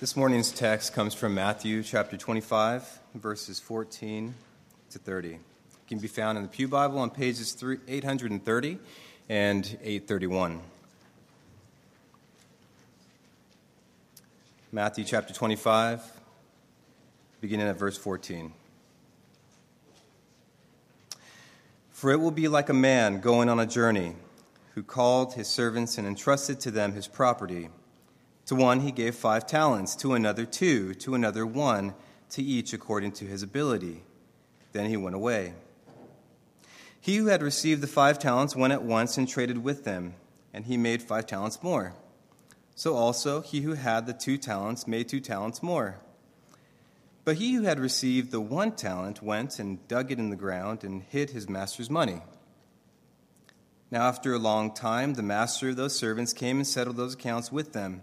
This morning's text comes from Matthew chapter 25, verses 14 to 30. It can be found in the Pew Bible on pages 830 and 831. Matthew chapter 25, beginning at verse 14. For it will be like a man going on a journey who called his servants and entrusted to them his property. To one he gave five talents, to another two, to another one, to each according to his ability. Then he went away. He who had received the five talents went at once and traded with them, and he made five talents more. So also he who had the two talents made two talents more. But he who had received the one talent went and dug it in the ground and hid his master's money. Now, after a long time, the master of those servants came and settled those accounts with them.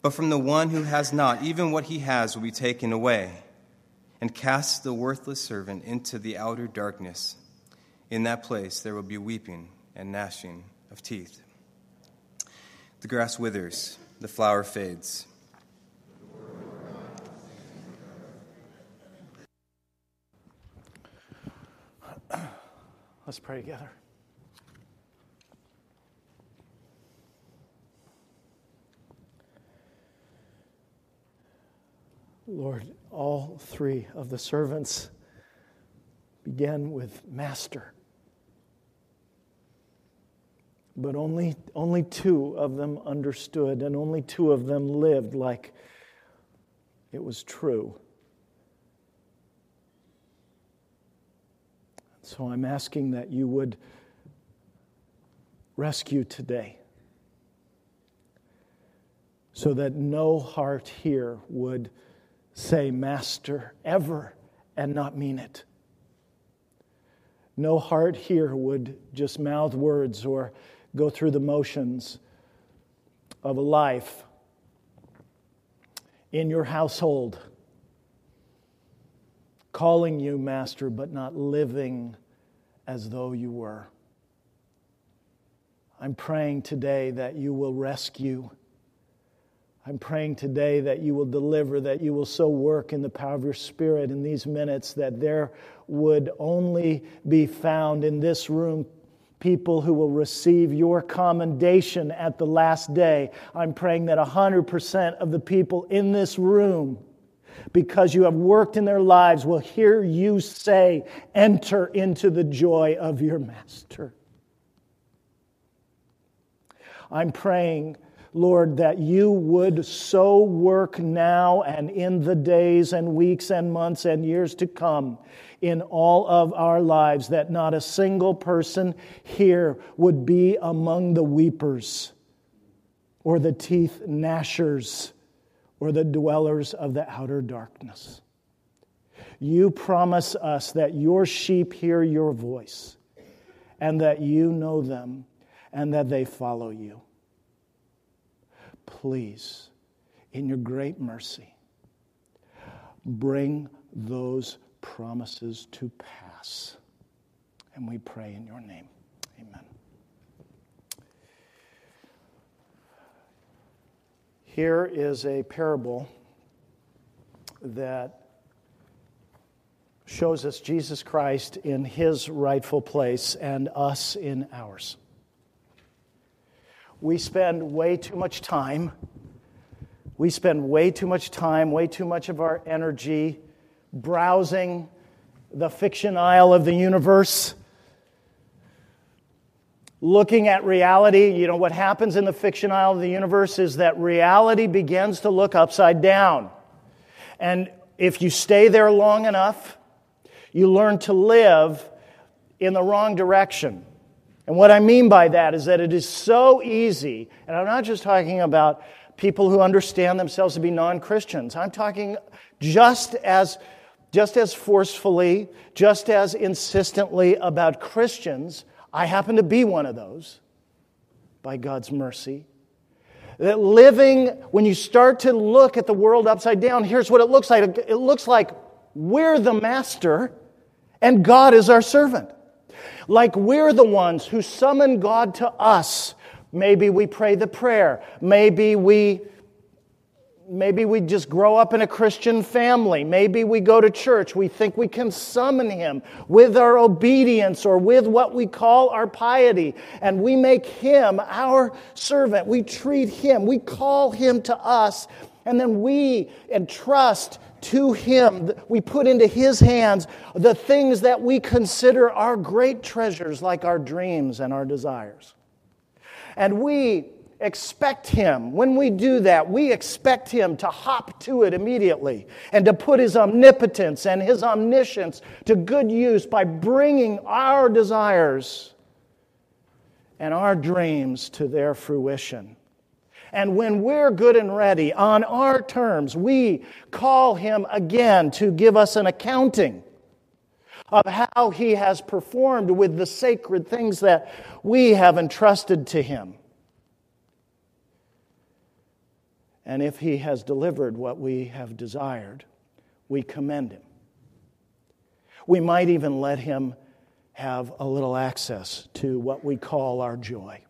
But from the one who has not, even what he has will be taken away. And cast the worthless servant into the outer darkness. In that place there will be weeping and gnashing of teeth. The grass withers, the flower fades. Let's pray together. Lord, all three of the servants began with Master. But only, only two of them understood, and only two of them lived like it was true. So I'm asking that you would rescue today so that no heart here would say master ever and not mean it. No heart here would just mouth words or go through the motions of a life in your household, calling you master, but not living as though you were. I'm praying today that you will rescue I'm praying today that you will deliver, that you will so work in the power of your Spirit in these minutes that there would only be found in this room people who will receive your commendation at the last day. I'm praying that 100% of the people in this room, because you have worked in their lives, will hear you say, Enter into the joy of your Master. I'm praying Lord, that you would so work now and in the days and weeks and months and years to come in all of our lives, that not a single person here would be among the weepers or the teeth gnashers or the dwellers of the outer darkness. You promise us that your sheep hear your voice and that you know them and that they follow you please, in your great mercy, bring those promises to pass. And we pray in your name. Amen. Here is a parable that shows us Jesus Christ in his rightful place and us in ours. We spend way too much time, we spend way too much time, way too much of our energy browsing the fiction aisle of the universe looking at reality, you know, what happens in the fiction aisle of the universe is that reality begins to look upside down. And if you stay there long enough, you learn to live in the wrong direction. And what I mean by that is that it is so easy, and I'm not just talking about people who understand themselves to be non Christians, I'm talking just as, just as forcefully, just as insistently about Christians I happen to be one of those by God's mercy. That living, when you start to look at the world upside down, here's what it looks like it looks like we're the master and God is our servant. Like we're the ones who summon God to us. Maybe we pray the prayer. Maybe we Maybe we just grow up in a Christian family. Maybe we go to church. We think we can summon him with our obedience or with what we call our piety. And we make him our servant. We treat him. We call him to us. And then we entrust to him, we put into his hands the things that we consider our great treasures, like our dreams and our desires. And we expect Him. When we do that, we expect Him to hop to it immediately and to put His omnipotence and His omniscience to good use by bringing our desires and our dreams to their fruition. And when we're good and ready on our terms, we call Him again to give us an accounting of how He has performed with the sacred things that we have entrusted to Him. And if he has delivered what we have desired, we commend him. We might even let him have a little access to what we call our joy.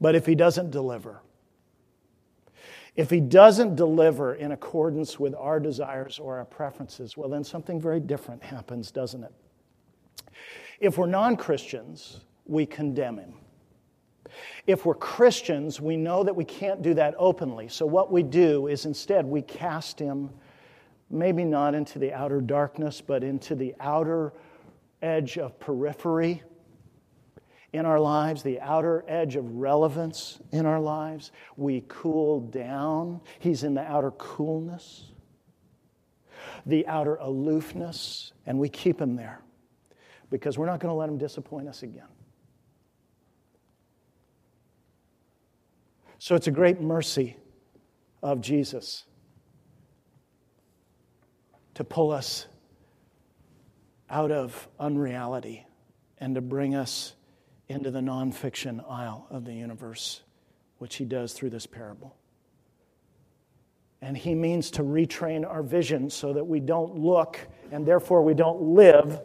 But if he doesn't deliver, if he doesn't deliver in accordance with our desires or our preferences, well, then something very different happens, doesn't it? If we're non Christians, we condemn him. If we're Christians, we know that we can't do that openly. So, what we do is instead we cast him, maybe not into the outer darkness, but into the outer edge of periphery in our lives, the outer edge of relevance in our lives. We cool down. He's in the outer coolness, the outer aloofness, and we keep him there because we're not going to let him disappoint us again. So it's a great mercy of Jesus to pull us out of unreality and to bring us into the nonfiction aisle of the universe, which he does through this parable. And he means to retrain our vision so that we don't look and therefore we don't live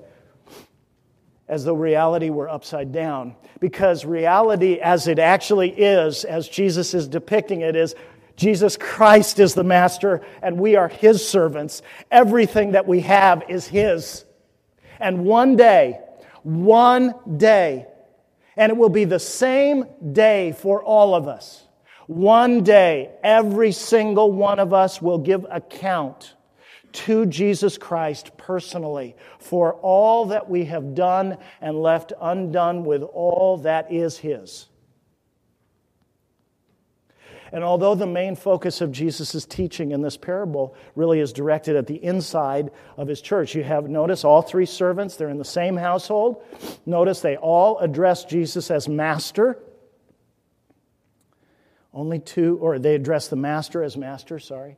as though reality were upside down. Because reality, as it actually is, as Jesus is depicting it, is Jesus Christ is the master and we are his servants. Everything that we have is his. And one day, one day, and it will be the same day for all of us. One day, every single one of us will give account to Jesus Christ personally for all that we have done and left undone with all that is His. And although the main focus of Jesus' teaching in this parable really is directed at the inside of his church, you have notice all three servants, they're in the same household. Notice they all address Jesus as master. Only two, or they address the master as master, sorry.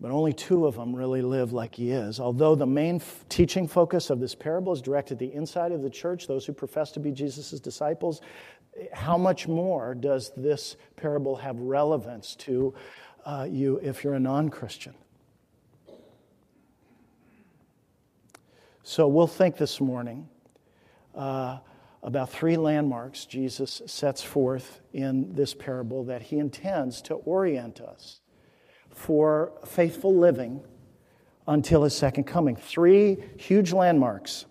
But only two of them really live like he is. Although the main f- teaching focus of this parable is directed at the inside of the church, those who profess to be Jesus' disciples, how much more does this parable have relevance to uh, you if you're a non Christian? So we'll think this morning uh, about three landmarks Jesus sets forth in this parable that he intends to orient us for faithful living until his second coming. Three huge landmarks.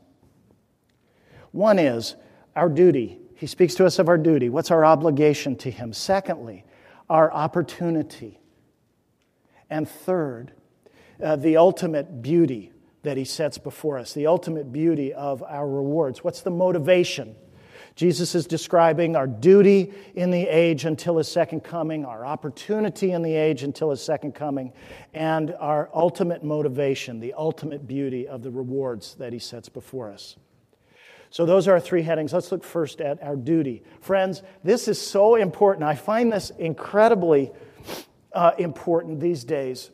One is our duty. He speaks to us of our duty. What's our obligation to him? Secondly, our opportunity. And third, uh, the ultimate beauty that he sets before us, the ultimate beauty of our rewards. What's the motivation? Jesus is describing our duty in the age until his second coming, our opportunity in the age until his second coming, and our ultimate motivation, the ultimate beauty of the rewards that he sets before us. So, those are our three headings. Let's look first at our duty. Friends, this is so important. I find this incredibly uh, important these days.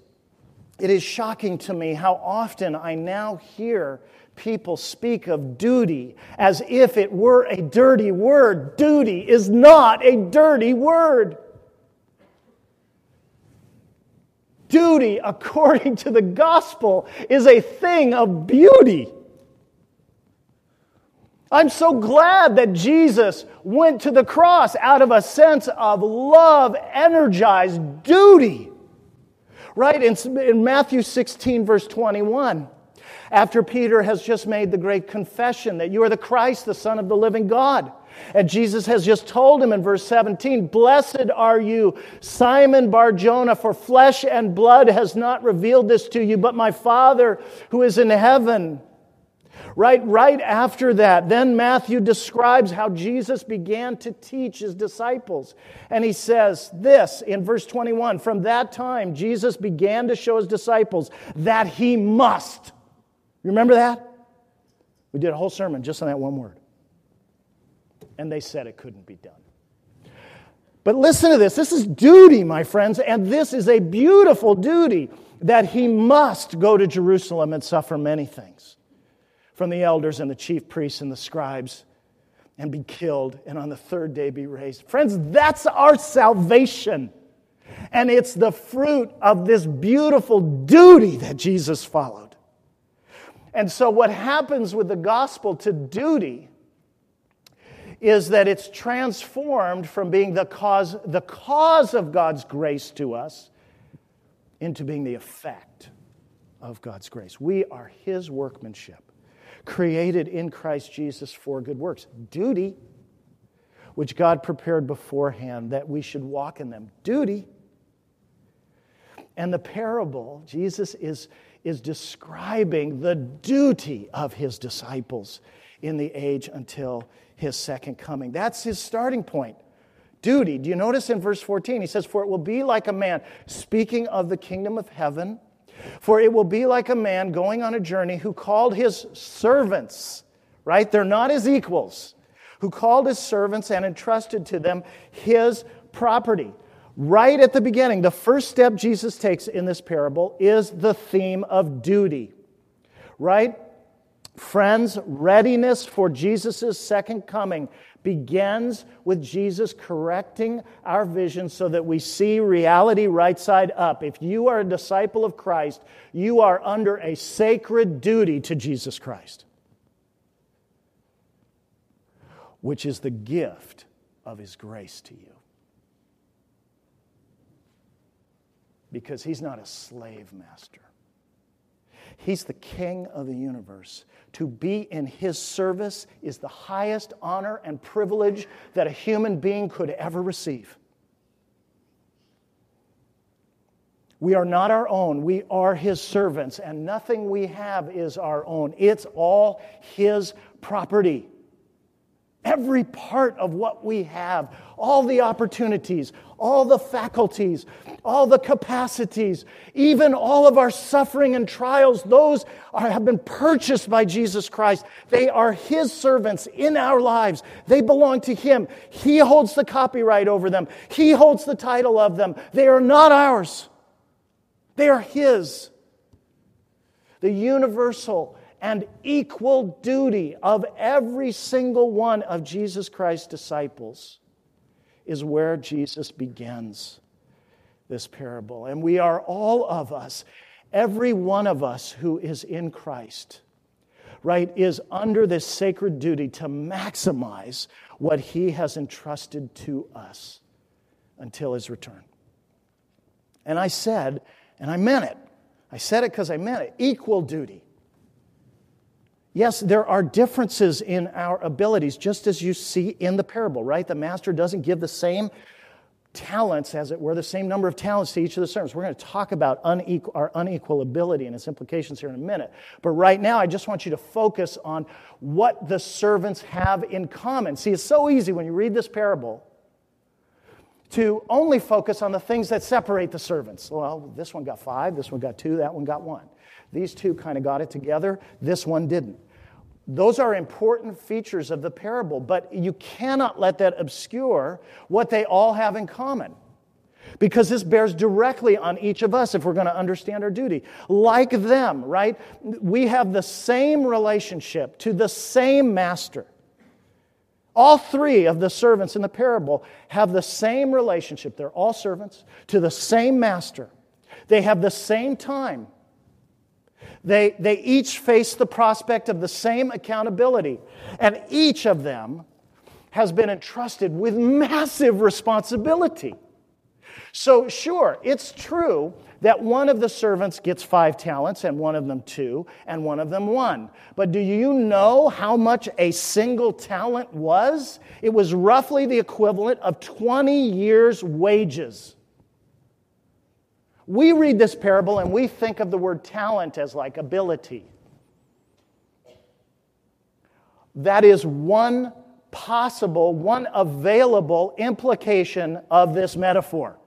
It is shocking to me how often I now hear people speak of duty as if it were a dirty word. Duty is not a dirty word. Duty, according to the gospel, is a thing of beauty. I'm so glad that Jesus went to the cross out of a sense of love, energized duty. Right? In, in Matthew 16, verse 21 after Peter has just made the great confession that you are the Christ, the Son of the living God. And Jesus has just told him in verse 17, Blessed are you, Simon Bar Jonah, for flesh and blood has not revealed this to you, but my Father who is in heaven. Right, right after that, then Matthew describes how Jesus began to teach his disciples. And he says this in verse 21 From that time, Jesus began to show his disciples that he must you remember that? We did a whole sermon just on that one word. And they said it couldn't be done. But listen to this. This is duty, my friends, and this is a beautiful duty that he must go to Jerusalem and suffer many things from the elders and the chief priests and the scribes and be killed and on the third day be raised. Friends, that's our salvation. And it's the fruit of this beautiful duty that Jesus followed. And so, what happens with the gospel to duty is that it's transformed from being the cause, the cause of God's grace to us into being the effect of God's grace. We are His workmanship, created in Christ Jesus for good works. Duty, which God prepared beforehand that we should walk in them. Duty. And the parable, Jesus is is describing the duty of his disciples in the age until his second coming. That's his starting point. Duty. Do you notice in verse 14? He says, For it will be like a man, speaking of the kingdom of heaven, for it will be like a man going on a journey who called his servants, right? They're not his equals, who called his servants and entrusted to them his property. Right at the beginning, the first step Jesus takes in this parable is the theme of duty. Right? Friends, readiness for Jesus' second coming begins with Jesus correcting our vision so that we see reality right side up. If you are a disciple of Christ, you are under a sacred duty to Jesus Christ, which is the gift of his grace to you. because he's not a slave master. He's the king of the universe. To be in his service is the highest honor and privilege that a human being could ever receive. We are not our own. We are his servants, and nothing we have is our own. It's all his property. Every part of what we have, all the opportunities, all the faculties, all the capacities, even all of our suffering and trials, those are, have been purchased by Jesus Christ. They are His servants in our lives. They belong to Him. He holds the copyright over them, He holds the title of them. They are not ours, they are His. The universal and equal duty of every single one of Jesus Christ's disciples is where Jesus begins this parable. And we are all of us, every one of us who is in Christ, right, is under this sacred duty to maximize what he has entrusted to us until his return. And I said, and I meant it. I said it because I meant it equal duty. Yes, there are differences in our abilities, just as you see in the parable, right? The master doesn't give the same talents, as it were, the same number of talents to each of the servants. We're going to talk about unequal, our unequal ability and its implications here in a minute. But right now, I just want you to focus on what the servants have in common. See, it's so easy when you read this parable to only focus on the things that separate the servants. Well, this one got five, this one got two, that one got one. These two kind of got it together, this one didn't. Those are important features of the parable, but you cannot let that obscure what they all have in common. Because this bears directly on each of us if we're going to understand our duty. Like them, right? We have the same relationship to the same master. All three of the servants in the parable have the same relationship. They're all servants to the same master. They have the same time they, they each face the prospect of the same accountability, and each of them has been entrusted with massive responsibility. So, sure, it's true that one of the servants gets five talents, and one of them two, and one of them one. But do you know how much a single talent was? It was roughly the equivalent of 20 years' wages. We read this parable and we think of the word talent as like ability. That is one possible, one available implication of this metaphor.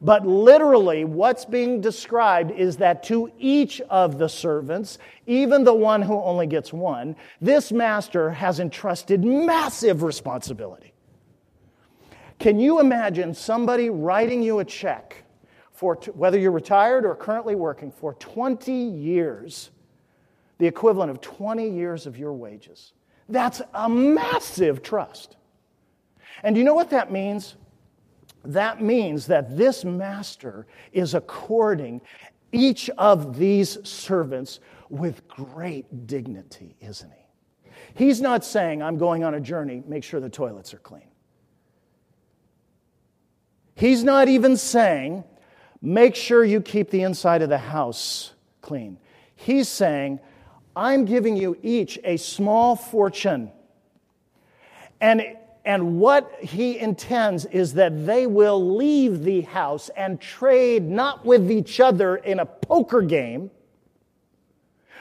But literally, what's being described is that to each of the servants, even the one who only gets one, this master has entrusted massive responsibility. Can you imagine somebody writing you a check for whether you're retired or currently working for 20 years, the equivalent of 20 years of your wages. That's a massive trust. And you know what that means? That means that this master is according each of these servants with great dignity, isn't he? He's not saying, I'm going on a journey, make sure the toilets are clean. He's not even saying, make sure you keep the inside of the house clean. He's saying, I'm giving you each a small fortune. And, and what he intends is that they will leave the house and trade not with each other in a poker game,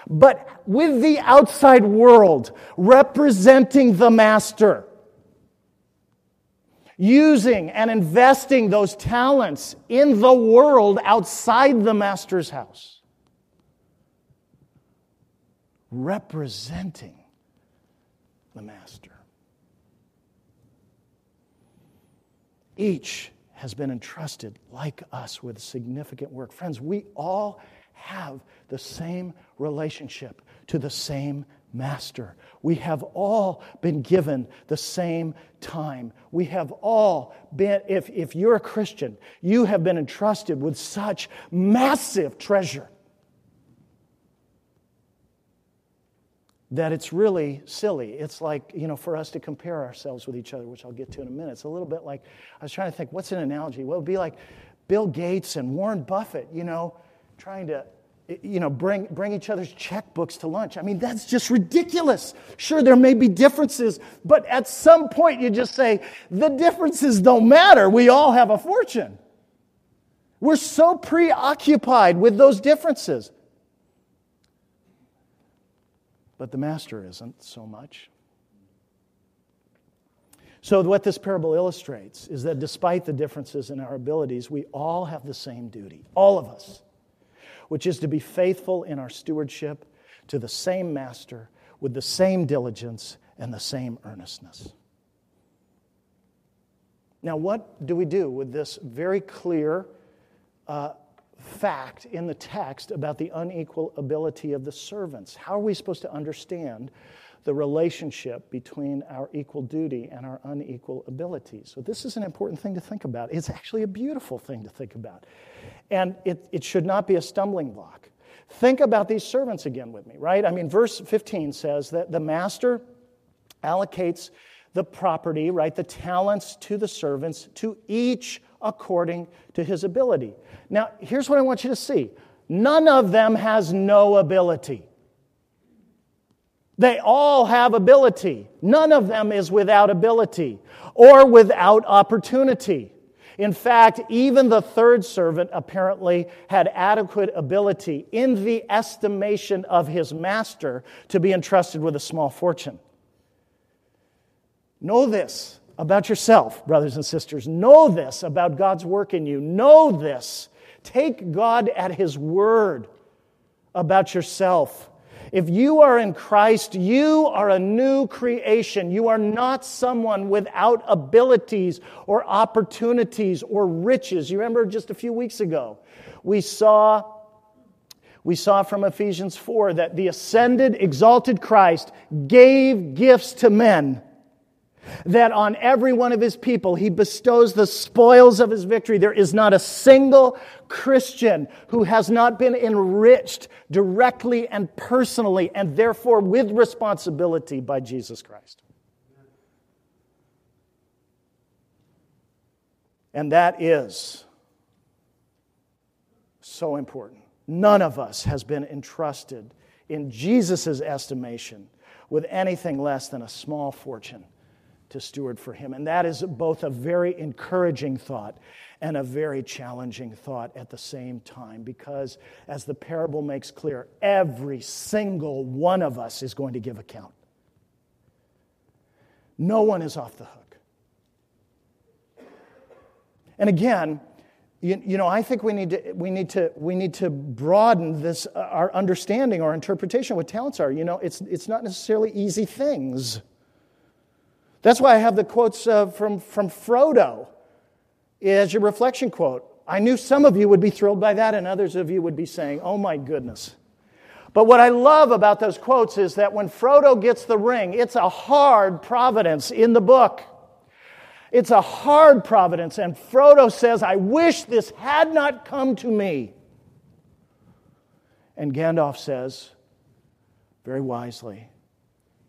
but with the outside world, representing the master using and investing those talents in the world outside the master's house. Representing the master. Each has been entrusted, like us, with significant work. Friends, we all have the same relationship to the same master. We have all been given the same time. We have all been, if, if you're a Christian, you have been entrusted with such massive treasure that it's really silly. It's like, you know, for us to compare ourselves with each other, which I'll get to in a minute. It's a little bit like, I was trying to think, what's an analogy? Well, it would be like Bill Gates and Warren Buffett, you know, trying to you know, bring, bring each other's checkbooks to lunch. I mean, that's just ridiculous. Sure, there may be differences, but at some point you just say, the differences don't matter. We all have a fortune. We're so preoccupied with those differences. But the master isn't so much. So, what this parable illustrates is that despite the differences in our abilities, we all have the same duty, all of us which is to be faithful in our stewardship to the same master with the same diligence and the same earnestness. Now, what do we do with this very clear uh, fact in the text about the unequal ability of the servants? How are we supposed to understand the relationship between our equal duty and our unequal abilities? So, this is an important thing to think about. It's actually a beautiful thing to think about. And it, it should not be a stumbling block Think about these servants again with me, right? I mean, verse 15 says that the master allocates the property, right, the talents to the servants, to each according to his ability. Now, here's what I want you to see none of them has no ability. They all have ability. None of them is without ability or without opportunity. In fact, even the third servant apparently had adequate ability in the estimation of his master to be entrusted with a small fortune. Know this about yourself, brothers and sisters. Know this about God's work in you. Know this. Take God at his word about yourself. If you are in Christ, you are a new creation. You are not someone without abilities or opportunities or riches. You remember just a few weeks ago, we saw we saw from Ephesians 4 that the ascended, exalted Christ gave gifts to men that on every one of his people he bestows the spoils of his victory. There is not a single Christian who has not been enriched directly and personally, and therefore with responsibility by Jesus Christ. And that is so important. None of us has been entrusted in Jesus' estimation with anything less than a small fortune to steward for Him. And that is both a very encouraging thought and a very challenging thought at the same time, because as the parable makes clear, every single one of us is going to give account. No one is off the hook. And again, you, you, know, I think we need, to, we, need to, we need to broaden this, uh, our understanding or interpretation of what talents are. You know, it's, it's not necessarily easy things. That's why I have the quotes uh, from, from Frodo as your reflection quote. I knew some of you would be thrilled by that, and others of you would be saying, Oh my goodness. But what I love about those quotes is that when Frodo gets the ring, it's a hard providence in the book. It's a hard providence, and Frodo says, I wish this had not come to me. And Gandalf says, very wisely,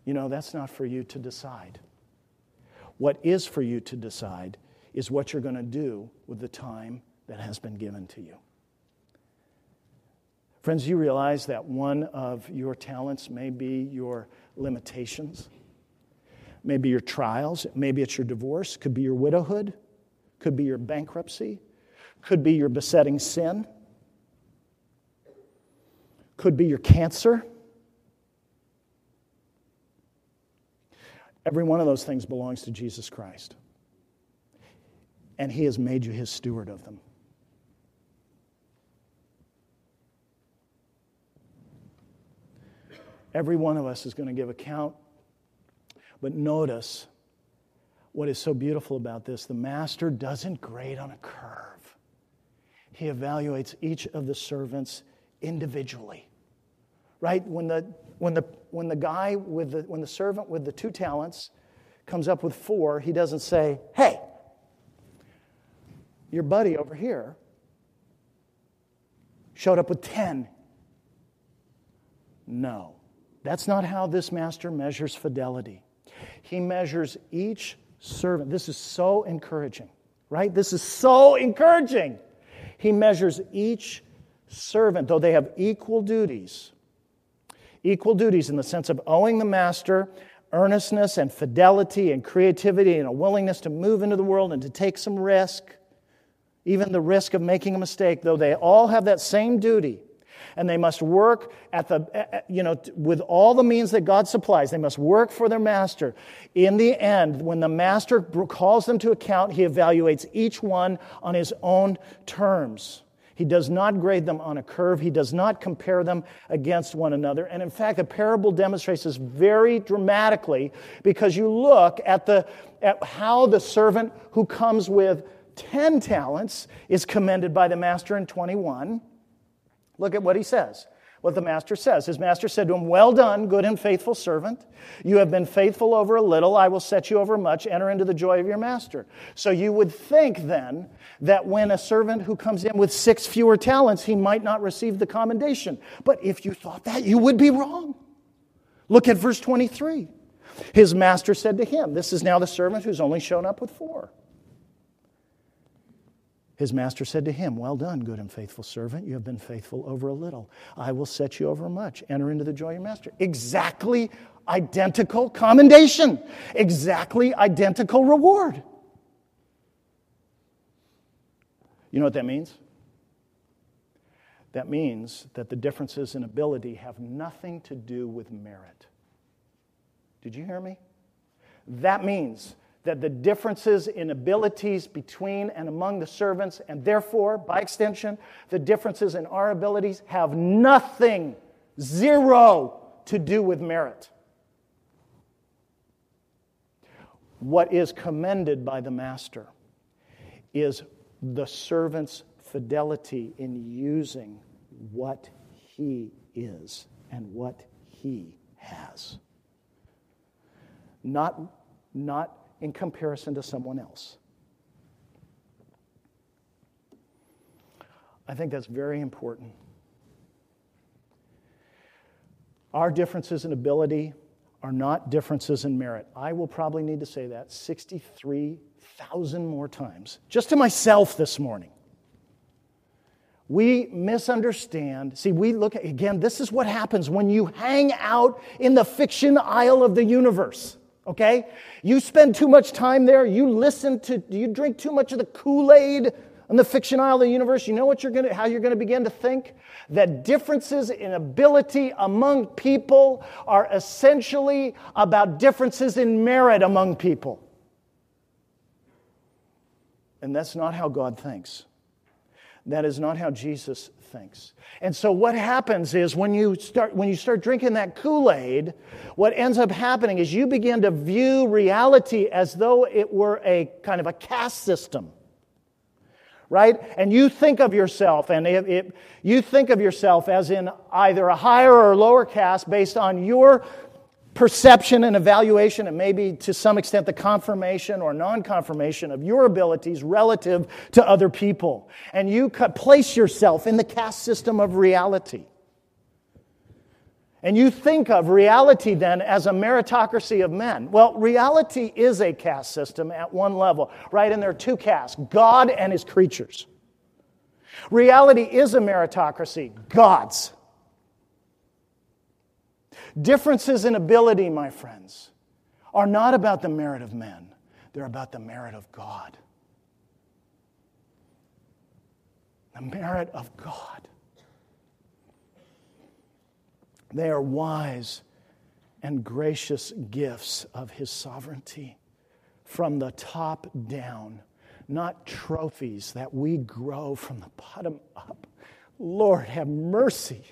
You know, that's not for you to decide. What is for you to decide is what you're going to do with the time that has been given to you. Friends, you realize that one of your talents may be your limitations, maybe your trials, maybe it's your divorce, could be your widowhood, could be your bankruptcy, could be your besetting sin, could be your cancer Every one of those things belongs to Jesus Christ. And He has made you His steward of them. Every one of us is going to give account. But notice what is so beautiful about this the Master doesn't grade on a curve, He evaluates each of the servants individually. Right? When the when the, when the guy with the, when the servant with the two talents comes up with four, he doesn't say, hey, your buddy over here showed up with 10. No, that's not how this master measures fidelity. He measures each servant. This is so encouraging, right? This is so encouraging. He measures each servant, though they have equal duties, equal duties in the sense of owing the master earnestness and fidelity and creativity and a willingness to move into the world and to take some risk, even the risk of making a mistake, though they all have that same duty. And they must work at the, you know, with all the means that God supplies. They must work for their master. In the end, when the master calls them to account, he evaluates each one on his own terms. He does not grade them on a curve. He does not compare them against one another. And in fact, the parable demonstrates this very dramatically because you look at, the, at how the servant who comes with 10 talents is commended by the master in 21. Look at what he says. What the master says. His master said to him, Well done, good and faithful servant. You have been faithful over a little. I will set you over much. Enter into the joy of your master. So you would think then that when a servant who comes in with six fewer talents, he might not receive the commendation. But if you thought that, you would be wrong. Look at verse 23. His master said to him, This is now the servant who's only shown up with four. His master said to him, Well done, good and faithful servant. You have been faithful over a little. I will set you over much. Enter into the joy of your master. Exactly identical commendation, exactly identical reward. You know what that means? That means that the differences in ability have nothing to do with merit. Did you hear me? That means that the differences in abilities between and among the servants, and therefore, by extension, the differences in our abilities have nothing, zero, to do with merit. What is commended by the master is the servant's fidelity in using what he is and what he has. Not, not in comparison to someone else. I think that's very important. Our differences in ability are not differences in merit. I will probably need to say that 63,000 more times, just to myself this morning. We misunderstand. See, we look at, again, this is what happens when you hang out in the fiction aisle of the universe okay? You spend too much time there, you listen to, you drink too much of the Kool Aid on the fiction aisle of the universe, you know what you're gonna, how you're to begin to think? That differences in ability among people are essentially about differences in merit among people. And that's not how God thinks. That is not how Jesus thinks. And so what happens is when you start when you start drinking that Kool-Aid, what ends up happening is you begin to view reality as though it were a kind of a caste system. Right? And you think of yourself, and it, it, you think of yourself as in either a higher or lower caste based on your perception and evaluation, and maybe to some extent the confirmation or non confirmation of your abilities relative to other people. And you place yourself in the caste system of reality. And you think of reality then as a meritocracy of men. Well, reality is a caste system at one level, right? And there are two castes God and his creatures. Reality is a meritocracy, God's. Differences in ability, my friends, are not about the merit of men, they're about the merit of God. The merit of God. They are wise and gracious gifts of His sovereignty from the top down, not trophies that we grow from the bottom up. Lord, have mercy.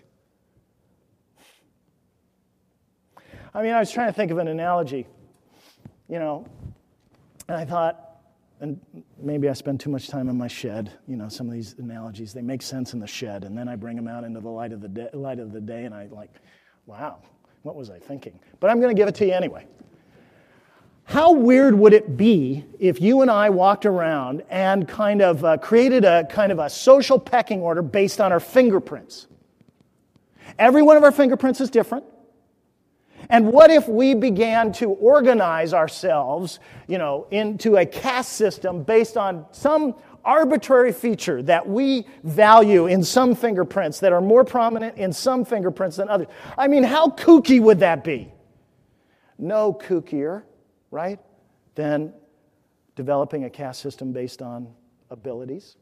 I mean, I was trying to think of an analogy, you know, and I thought, and maybe I spend too much time in my shed. You know, some of these analogies they make sense in the shed, and then I bring them out into the light of the day, light of the day, and I like, wow, what was I thinking? But I'm going to give it to you anyway. How weird would it be if you and I walked around and kind of uh, created a kind of a social pecking order based on our fingerprints? Every one of our fingerprints is different. And what if we began to organize ourselves, you know, into a caste system based on some arbitrary feature that we value in some fingerprints that are more prominent in some fingerprints than others? I mean, how kooky would that be? No kookier, right, than developing a caste system based on abilities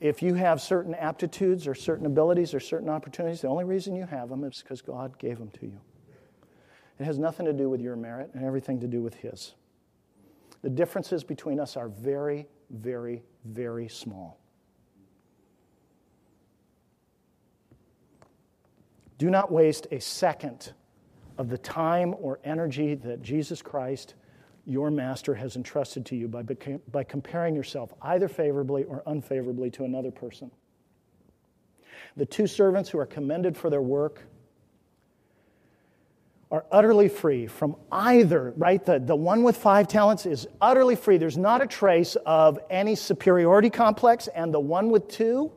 if you have certain aptitudes or certain abilities or certain opportunities, the only reason you have them is because God gave them to you. It has nothing to do with your merit and everything to do with His. The differences between us are very, very, very small. Do not waste a second of the time or energy that Jesus Christ your master has entrusted to you by, by comparing yourself either favorably or unfavorably to another person. The two servants who are commended for their work are utterly free from either, right? The, the one with five talents is utterly free. There's not a trace of any superiority complex, and the one with two,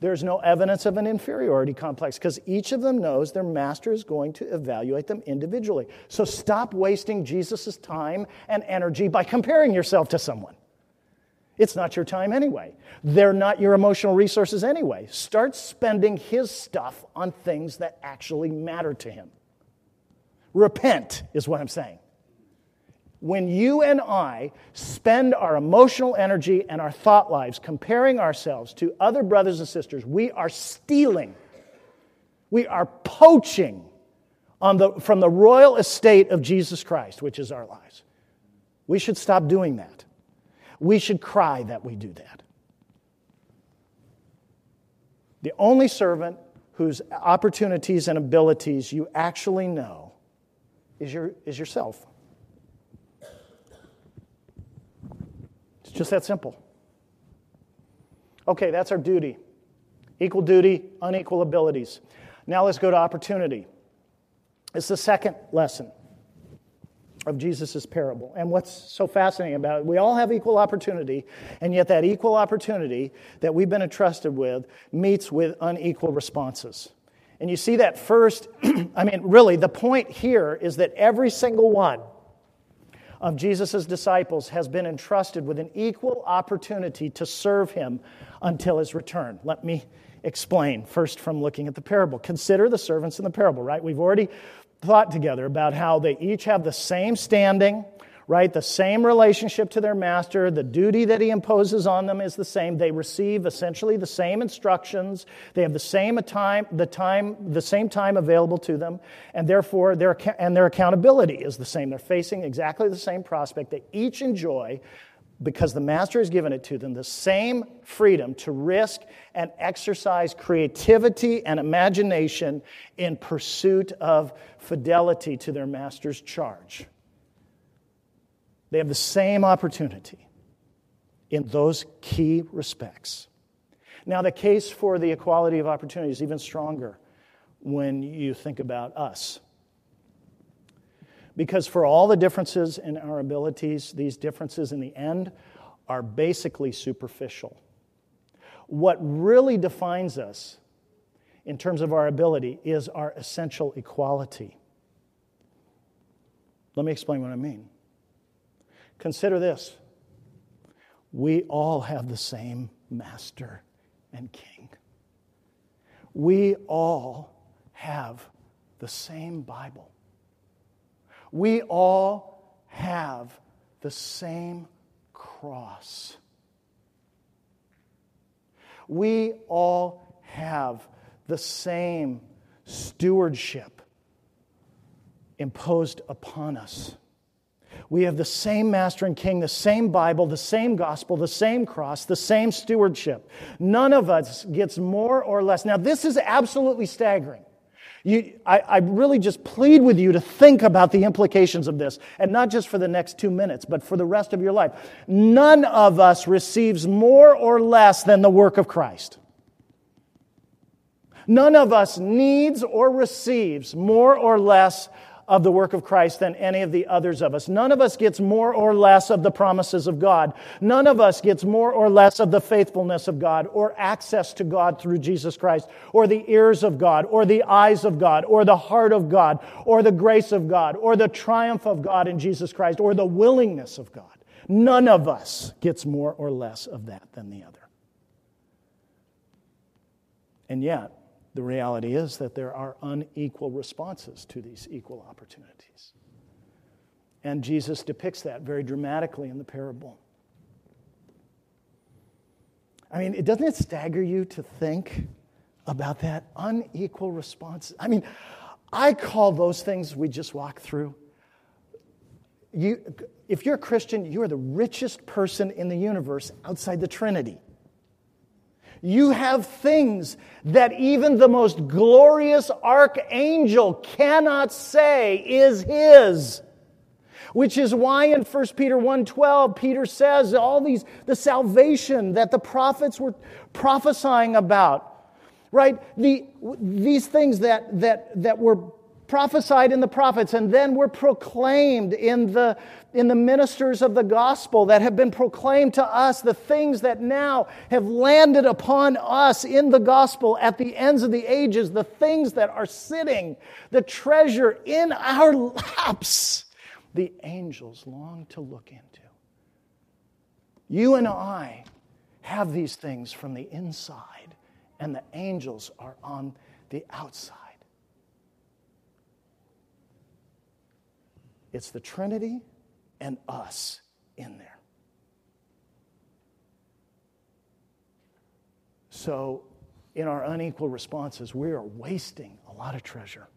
there's no evidence of an inferiority complex because each of them knows their master is going to evaluate them individually. So stop wasting Jesus' time and energy by comparing yourself to someone. It's not your time anyway. They're not your emotional resources anyway. Start spending his stuff on things that actually matter to him. Repent, is what I'm saying. When you and I spend our emotional energy and our thought lives comparing ourselves to other brothers and sisters, we are stealing. We are poaching on the, from the royal estate of Jesus Christ, which is our lives. We should stop doing that. We should cry that we do that. The only servant whose opportunities and abilities you actually know is, your, is yourself. It's just that simple. Okay, that's our duty. Equal duty, unequal abilities. Now let's go to opportunity. It's the second lesson of Jesus' parable. And what's so fascinating about it, we all have equal opportunity, and yet that equal opportunity that we've been entrusted with meets with unequal responses. And you see that first, I mean, really, the point here is that every single one of Jesus' disciples has been entrusted with an equal opportunity to serve him until his return. Let me explain first from looking at the parable. Consider the servants in the parable, right? We've already thought together about how they each have the same standing, right? The same relationship to their master, the duty that he imposes on them is the same. They receive essentially the same instructions. They have the same time, the time, the same time available to them, and therefore their and their accountability is the same. They're facing exactly the same prospect. They each enjoy because the master has given it to them the same freedom to risk and exercise creativity and imagination in pursuit of fidelity to their master's charge. They have the same opportunity in those key respects. Now, the case for the equality of opportunity is even stronger when you think about us. Because for all the differences in our abilities, these differences in the end are basically superficial. What really defines us in terms of our ability is our essential equality. Let me explain what I mean. Consider this we all have the same master and king. We all have the same Bible. We all have the same cross. We all have the same stewardship imposed upon us. We have the same master and king, the same Bible, the same gospel, the same cross, the same stewardship. None of us gets more or less. Now, this is absolutely staggering. You, I, I, really just plead with you to think about the implications of this, and not just for the next two minutes, but for the rest of your life. None of us receives more or less than the work of Christ. None of us needs or receives more or less of the work of Christ than any of the others of us. None of us gets more or less of the promises of God. None of us gets more or less of the faithfulness of God or access to God through Jesus Christ or the ears of God or the eyes of God or the heart of God or the grace of God or the triumph of God in Jesus Christ or the willingness of God. None of us gets more or less of that than the other. And yet, the reality is that there are unequal responses to these equal opportunities. And Jesus depicts that very dramatically in the parable. I mean, it doesn't it stagger you to think about that unequal response? I mean, I call those things we just walked through. You, if you're a Christian, you are the richest person in the universe outside the Trinity. You have things that even the most glorious archangel cannot say is his. Which is why in 1 Peter 1:12 Peter says all these the salvation that the prophets were prophesying about right? The, these things that, that, that were prophesied in the prophets and then were proclaimed in the, in the ministers of the gospel that have been proclaimed to us, the things that now have landed upon us in the gospel at the ends of the ages, the things that are sitting, the treasure in our laps, the angels long to look into. You and I have these things from the inside, and the angels are on the outside. It's the Trinity and us in there. So, in our unequal responses, we are wasting a lot of treasure.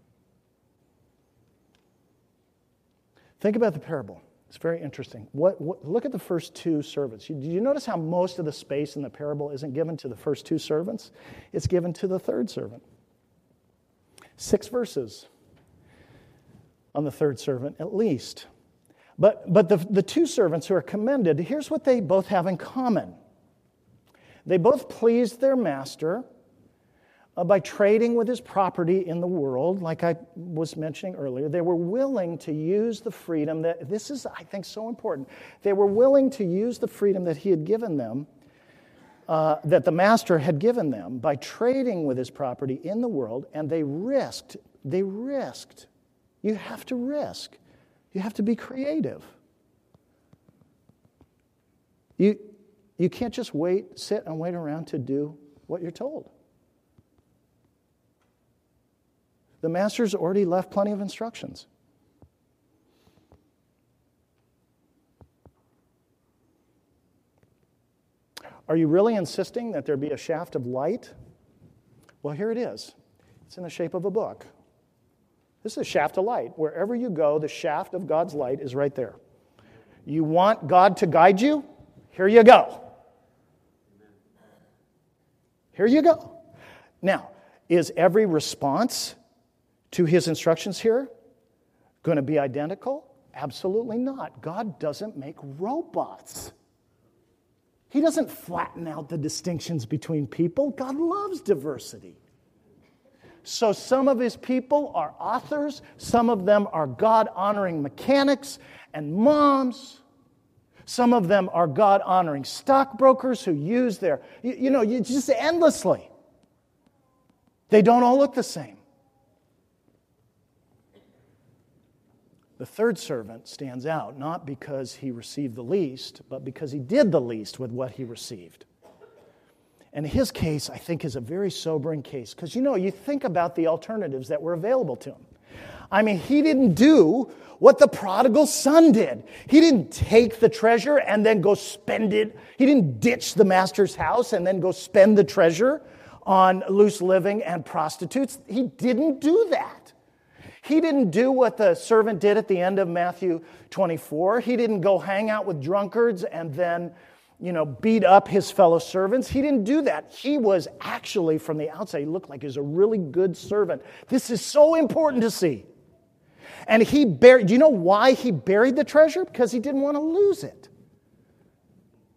Think about the parable. It's very interesting. What, what, look at the first two servants. Did you notice how most of the space in the parable isn't given to the first two servants? It's given to the third servant. Six verses on the third servant, at least. But, but the, the two servants who are commended, here's what they both have in common they both pleased their master uh, by trading with his property in the world, like I was mentioning earlier. They were willing to use the freedom that, this is, I think, so important. They were willing to use the freedom that he had given them, uh, that the master had given them, by trading with his property in the world, and they risked, they risked. You have to risk, you have to be creative. You, you can't just wait, sit and wait around to do what you're told. The master's already left plenty of instructions. Are you really insisting that there be a shaft of light? Well, here it is. It's in the shape of a book. This is a shaft of light. Wherever you go, the shaft of God's light is right there. You want God to guide you? Here you go. Here you go. Now, is every response to his instructions here going to be identical? Absolutely not. God doesn't make robots. He doesn't flatten out the distinctions between people. God loves diversity. So some of his people are authors, some of them are God honoring mechanics and moms. Some of them are God honoring stockbrokers who use their, you, you know, you just endlessly. They don't all look the same. The third servant stands out not because he received the least, but because he did the least with what he received. And his case, I think, is a very sobering case because you know, you think about the alternatives that were available to him. I mean, he didn't do what the prodigal son did. He didn't take the treasure and then go spend it. He didn't ditch the master's house and then go spend the treasure on loose living and prostitutes. He didn't do that. He didn't do what the servant did at the end of Matthew 24. He didn't go hang out with drunkards and then, you know, beat up his fellow servants. He didn't do that. He was actually, from the outside, he looked like he was a really good servant. This is so important to see. And he buried, do you know why he buried the treasure? Because he didn't want to lose it.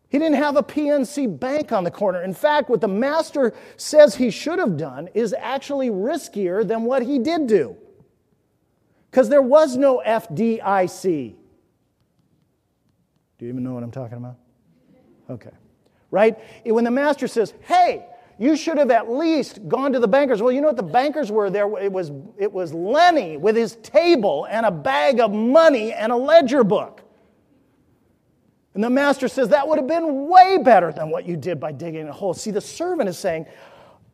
He didn't have a PNC bank on the corner. In fact, what the master says he should have done is actually riskier than what he did do because there was no FDIC. Do you even know what I'm talking about? Okay. Right? When the master says, hey, you should have at least gone to the bankers. Well, you know what the bankers were there? It was, it was Lenny with his table and a bag of money and a ledger book. And the master says, that would have been way better than what you did by digging a hole. See, the servant is saying,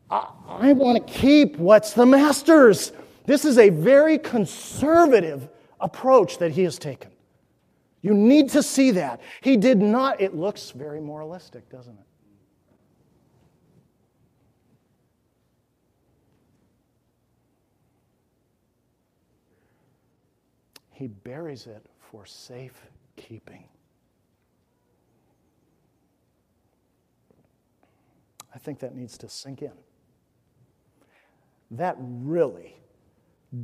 I, I want to keep what's the master's. This is a very conservative approach that he has taken. You need to see that. He did not, it looks very moralistic, doesn't it? He buries it for safekeeping. I think that needs to sink in. That really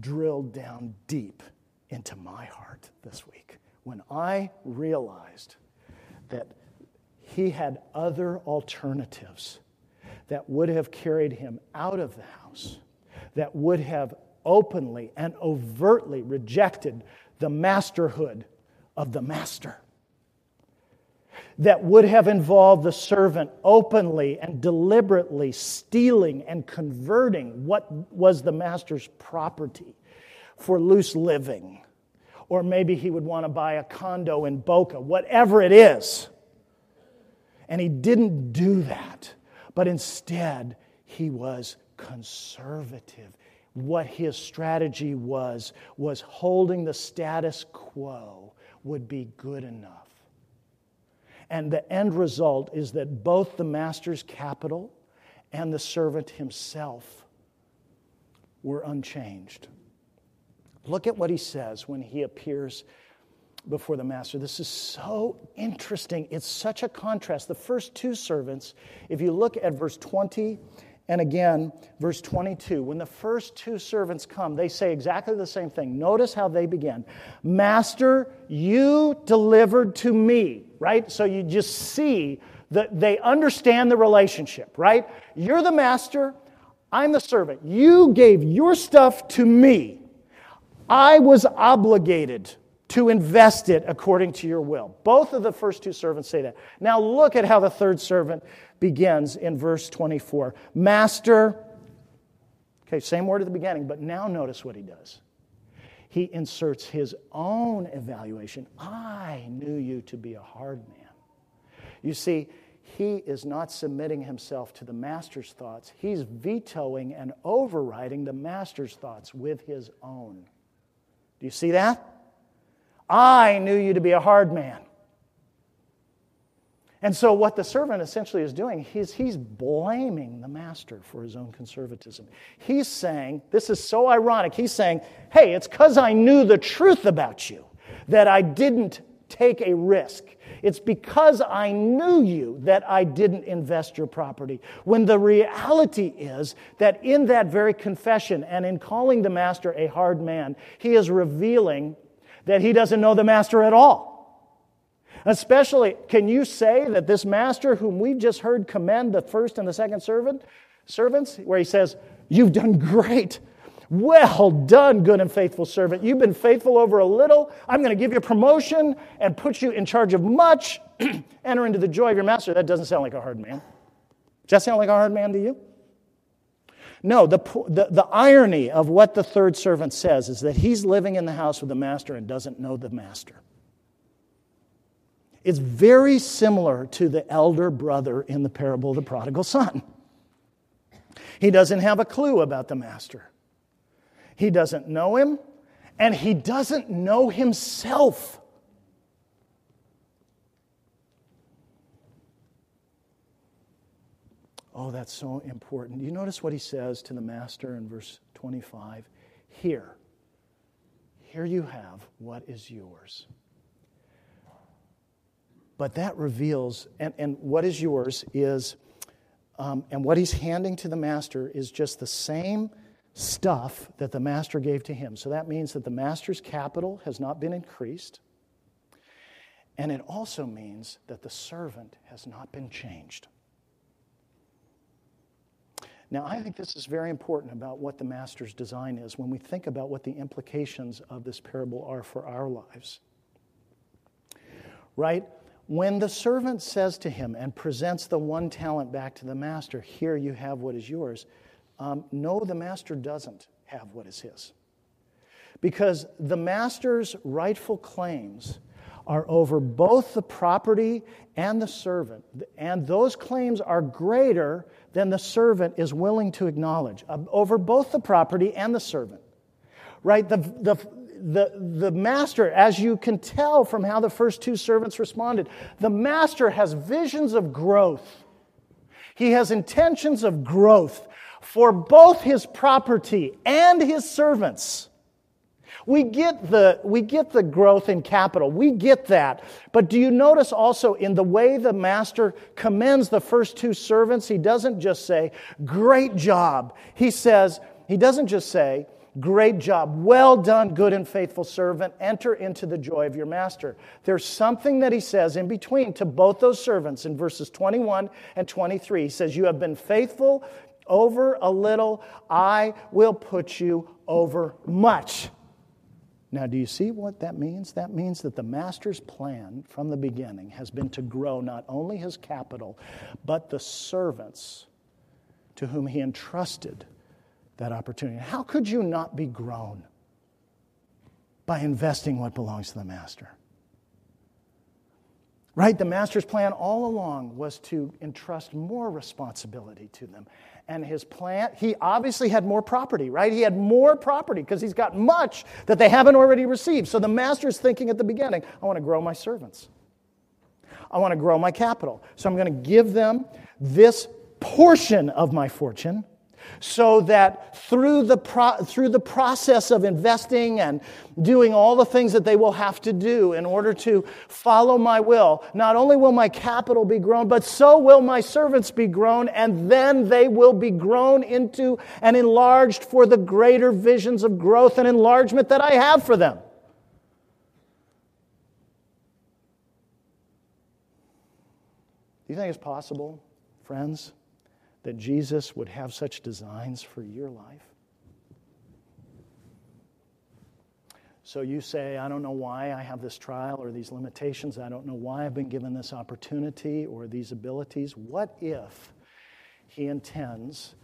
drilled down deep into my heart this week when I realized that he had other alternatives that would have carried him out of the house, that would have openly and overtly rejected the masterhood of the master that would have involved the servant openly and deliberately stealing and converting what was the master's property for loose living. Or maybe he would want to buy a condo in Boca, whatever it is. And he didn't do that, but instead, he was conservative. What his strategy was, was holding the status quo would be good enough. And the end result is that both the master's capital and the servant himself were unchanged. Look at what he says when he appears before the master. This is so interesting. It's such a contrast. The first two servants, if you look at verse 20 and again, verse 22, when the first two servants come, they say exactly the same thing. Notice how they begin Master, you delivered to me, right? So you just see that they understand the relationship, right? You're the master, I'm the servant. You gave your stuff to me. I was obligated to invest it according to your will. Both of the first two servants say that. Now look at how the third servant begins in verse 24. Master, okay, same word at the beginning, but now notice what he does. He inserts his own evaluation. I knew you to be a hard man. You see, he is not submitting himself to the master's thoughts, he's vetoing and overriding the master's thoughts with his own. Do you see that? I knew you to be a hard man. And so, what the servant essentially is doing, he's, he's blaming the master for his own conservatism. He's saying, this is so ironic, he's saying, hey, it's because I knew the truth about you that I didn't take a risk. It's because I knew you that I didn't invest your property. When the reality is that in that very confession and in calling the master a hard man, he is revealing that he doesn't know the master at all. Especially, can you say that this master, whom we've just heard commend the first and the second servant, servants, where he says, You've done great. Well done, good and faithful servant. You've been faithful over a little. I'm going to give you a promotion and put you in charge of much. Enter into the joy of your master. That doesn't sound like a hard man. Does that sound like a hard man to you? No, the, the, the irony of what the third servant says is that he's living in the house with the master and doesn't know the master. It's very similar to the elder brother in the parable of the prodigal son. He doesn't have a clue about the master, he doesn't know him, and he doesn't know himself. Oh, that's so important. You notice what he says to the master in verse 25? Here, here you have what is yours. But that reveals, and, and what is yours is, um, and what he's handing to the master is just the same stuff that the master gave to him. So that means that the master's capital has not been increased. And it also means that the servant has not been changed. Now, I think this is very important about what the master's design is when we think about what the implications of this parable are for our lives. Right? When the servant says to him and presents the one talent back to the master, Here you have what is yours, um, no, the master doesn't have what is his. Because the master's rightful claims are over both the property and the servant, and those claims are greater than the servant is willing to acknowledge, uh, over both the property and the servant. Right? The, the, the, the master, as you can tell from how the first two servants responded, the master has visions of growth. He has intentions of growth for both his property and his servants. We get the, we get the growth in capital. We get that. But do you notice also in the way the master commends the first two servants? He doesn't just say, Great job. He says, He doesn't just say, Great job. Well done, good and faithful servant. Enter into the joy of your master. There's something that he says in between to both those servants in verses 21 and 23. He says, You have been faithful over a little, I will put you over much. Now, do you see what that means? That means that the master's plan from the beginning has been to grow not only his capital, but the servants to whom he entrusted that opportunity. How could you not be grown by investing what belongs to the master? Right? The master's plan all along was to entrust more responsibility to them. And his plant. he obviously had more property, right? He had more property because he's got much that they haven't already received. So the master's thinking at the beginning, I want to grow my servants. I want to grow my capital. So I'm going to give them this portion of my fortune so that through the, pro- through the process of investing and doing all the things that they will have to do in order to follow my will, not only will my capital be grown, but so will my servants be grown, and then they will be grown into and enlarged for the greater visions of growth and enlargement that I have for them. Do you think it's possible, friends? That Jesus would have such designs for your life? So you say, I don't know why I have this trial or these limitations. I don't know why I've been given this opportunity or these abilities. What if He intends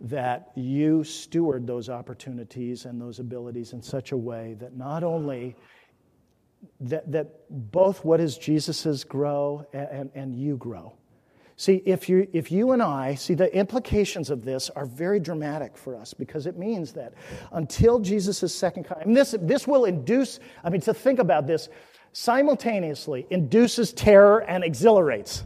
that you steward those opportunities and those abilities in such a way that not only that, that both what is Jesus's grow and, and, and you grow? See, if you, if you and I, see, the implications of this are very dramatic for us because it means that until Jesus' second coming, this, this will induce, I mean, to think about this, simultaneously induces terror and exhilarates.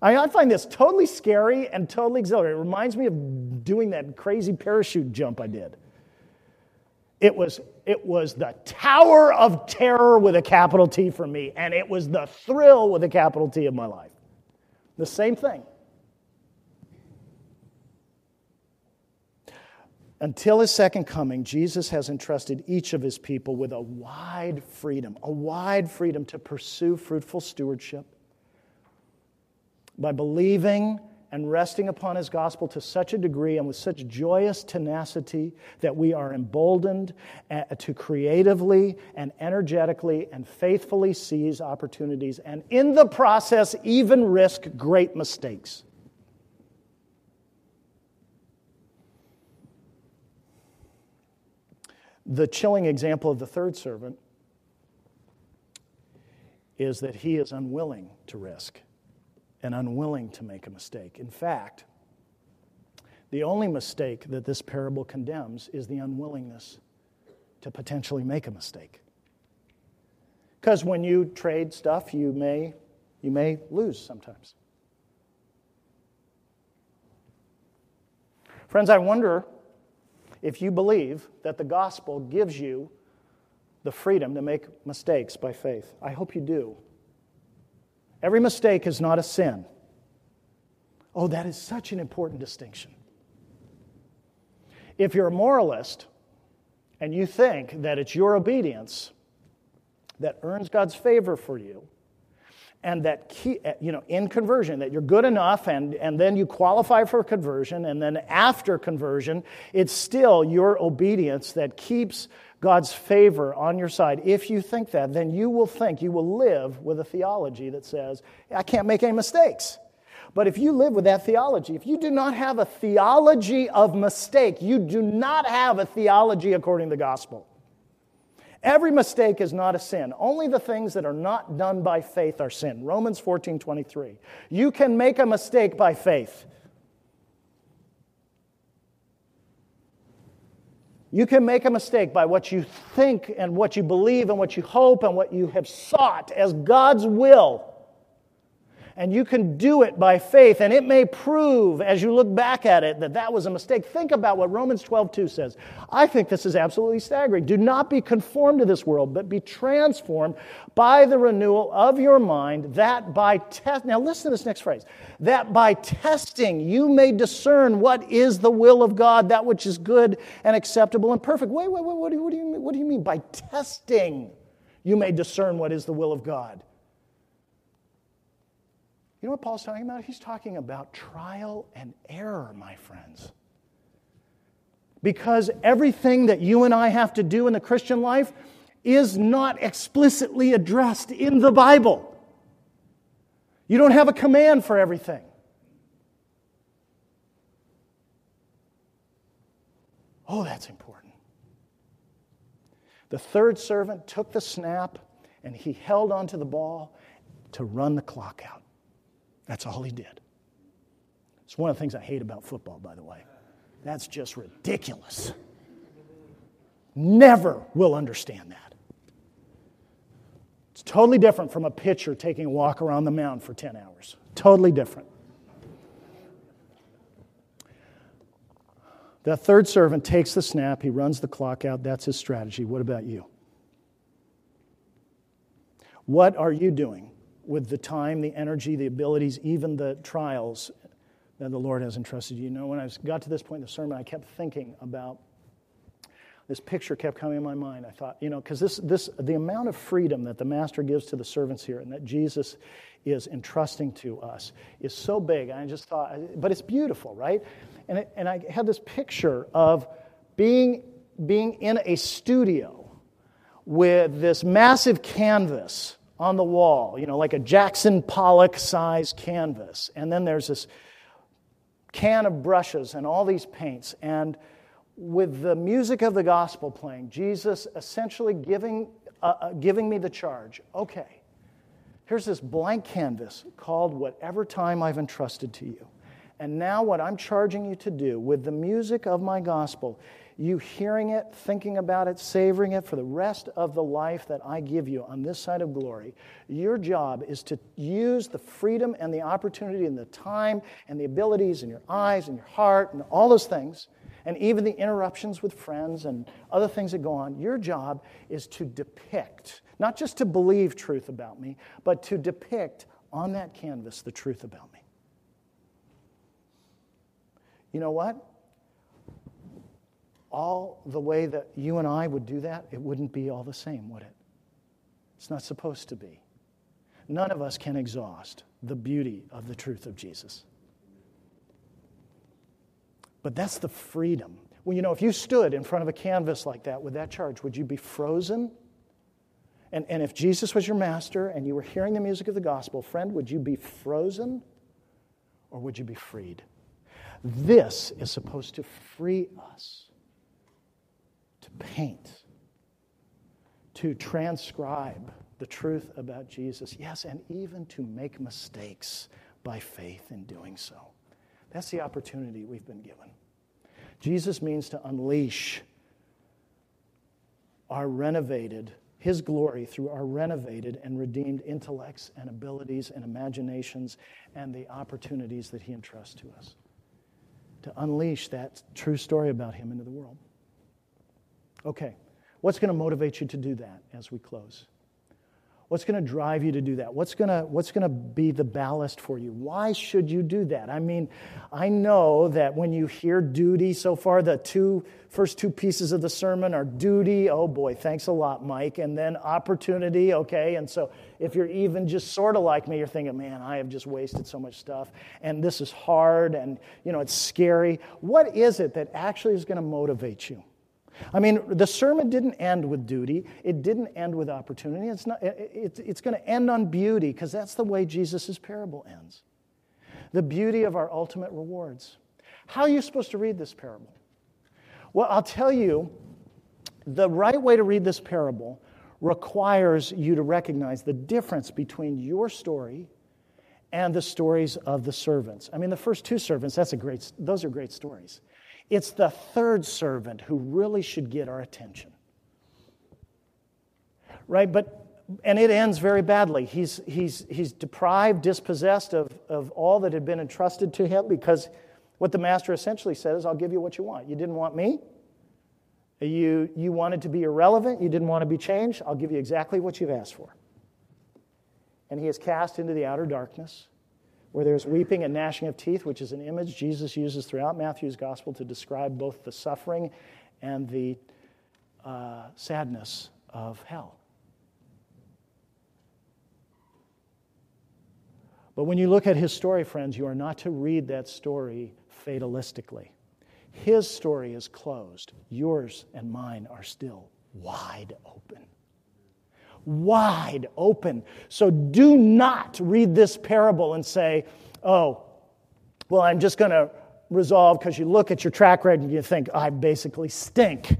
I, I find this totally scary and totally exhilarating. It reminds me of doing that crazy parachute jump I did. It was, it was the tower of terror with a capital T for me, and it was the thrill with a capital T of my life. The same thing. Until his second coming, Jesus has entrusted each of his people with a wide freedom, a wide freedom to pursue fruitful stewardship by believing and resting upon his gospel to such a degree and with such joyous tenacity that we are emboldened uh, to creatively and energetically and faithfully seize opportunities and in the process even risk great mistakes. The chilling example of the third servant is that he is unwilling to risk and unwilling to make a mistake. In fact, the only mistake that this parable condemns is the unwillingness to potentially make a mistake. Because when you trade stuff, you may, you may lose sometimes. Friends, I wonder if you believe that the gospel gives you the freedom to make mistakes by faith. I hope you do. Every mistake is not a sin. Oh, that is such an important distinction. If you're a moralist and you think that it's your obedience that earns God's favor for you, and that key, eh, you know in conversion that you're good enough and, and then you qualify for conversion and then after conversion it's still your obedience that keeps God's favor on your side, if you think that, then you will think, you will live with a theology that says, I can't make any mistakes. But if you live with that theology, if you do not have a theology of mistake, you do not have a theology according to the gospel. Every mistake is not a sin. Only the things that are not done by faith are sin. Romans 14 23. You can make a mistake by faith. You can make a mistake by what you think and what you believe and what you hope and what you have sought as God's will. And you can do it by faith, and it may prove as you look back at it that that was a mistake. Think about what Romans 12 2 says. I think this is absolutely staggering. Do not be conformed to this world, but be transformed by the renewal of your mind, that by test. Now, listen to this next phrase that by testing you may discern what is the will of God, that which is good and acceptable and perfect. Wait, wait, wait, what do you, what do you, what do you mean by testing? You may discern what is the will of God. You know what Paul's talking about? He's talking about trial and error, my friends. Because everything that you and I have to do in the Christian life is not explicitly addressed in the Bible. You don't have a command for everything. Oh, that's important. The third servant took the snap and he held onto the ball to run the clock out. That's all he did. It's one of the things I hate about football, by the way. That's just ridiculous. Never will understand that. It's totally different from a pitcher taking a walk around the mound for 10 hours. Totally different. The third servant takes the snap, he runs the clock out. That's his strategy. What about you? What are you doing with the time, the energy, the abilities, even the trials that the Lord has entrusted you? You know, when I got to this point in the sermon, I kept thinking about this picture kept coming in my mind. I thought, you know, because this, this, the amount of freedom that the master gives to the servants here and that Jesus is entrusting to us is so big. I just thought, but it's beautiful, right? And, it, and I had this picture of being, being in a studio with this massive canvas on the wall, you know, like a Jackson Pollock size canvas. And then there's this can of brushes and all these paints. And with the music of the gospel playing, Jesus essentially giving, uh, uh, giving me the charge okay, here's this blank canvas called Whatever Time I've Entrusted to You. And now, what I'm charging you to do with the music of my gospel you hearing it, thinking about it, savoring it for the rest of the life that I give you on this side of glory. Your job is to use the freedom and the opportunity and the time and the abilities in your eyes and your heart and all those things, and even the interruptions with friends and other things that go on. Your job is to depict, not just to believe truth about me, but to depict on that canvas the truth about me. You know what? All the way that you and I would do that, it wouldn't be all the same, would it? It's not supposed to be. None of us can exhaust the beauty of the truth of Jesus. But that's the freedom. Well, you know, if you stood in front of a canvas like that with that charge, would you be frozen? And, and if Jesus was your master and you were hearing the music of the gospel, friend, would you be frozen or would you be freed? This is supposed to free us paint, to transcribe the truth about Jesus. Yes, and even to make mistakes by faith in doing so. That's the opportunity we've been given. Jesus means to unleash our renovated, his glory through our renovated and redeemed intellects and abilities and imaginations and the opportunities that he entrusts to us. To unleash that true story about him into the world. Okay, what's going to motivate you to do that as we close? What's going to drive you to do that? What's going to, what's going to be the ballast for you? Why should you do that? I mean, I know that when you hear duty so far, the two first two pieces of the sermon are duty. Oh boy, thanks a lot, Mike. And then opportunity, okay? And so if you're even just sort of like me, you're thinking, man, I have just wasted so much stuff. And this is hard and, you know, it's scary. What is it that actually is going to motivate you? I mean, the sermon didn't end with duty, it didn't end with opportunity. It's, not, it, it's going to end on beauty because that's the way Jesus' parable ends the beauty of our ultimate rewards. How are you supposed to read this parable? Well, I'll tell you, the right way to read this parable requires you to recognize the difference between your story and the stories of the servants. I mean, the first two servants, that's a great, those are great stories. It's the third servant who really should get our attention. Right? But and it ends very badly. He's, he's, he's deprived, dispossessed of, of all that had been entrusted to him because what the master essentially said is, I'll give you what you want. You didn't want me? You, you wanted to be irrelevant? You didn't want to be changed? I'll give you exactly what you've asked for. And he is cast into the outer darkness where there's weeping and gnashing of teeth, which is an image Jesus uses throughout Matthew's gospel to describe both the suffering and the uh, sadness of hell. But when you look at his story, friends, you are not to read that story fatalistically. His story is closed, yours and mine are still wide open. Wide open. So do not read this parable and say, oh, well, I'm just going to resolve because you look at your track record and you think, I basically stink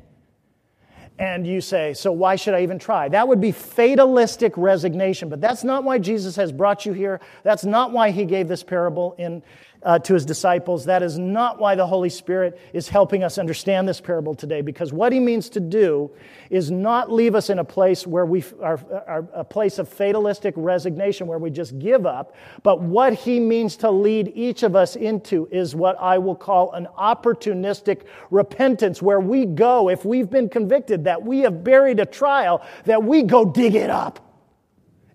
and you say, So why should I even try? That would be fatalistic resignation. But that's not why Jesus has brought you here. That's not why he gave this parable in, uh, to his disciples. That is not why the Holy Spirit is helping us understand this parable today, because what he means to do is not leave us in a place where we are, are a place of fatalistic resignation where we just give up, but what he means to lead each of us into is what I will call an opportunistic repentance, where we go, if we've been convicted that we have buried a trial, that we go dig it up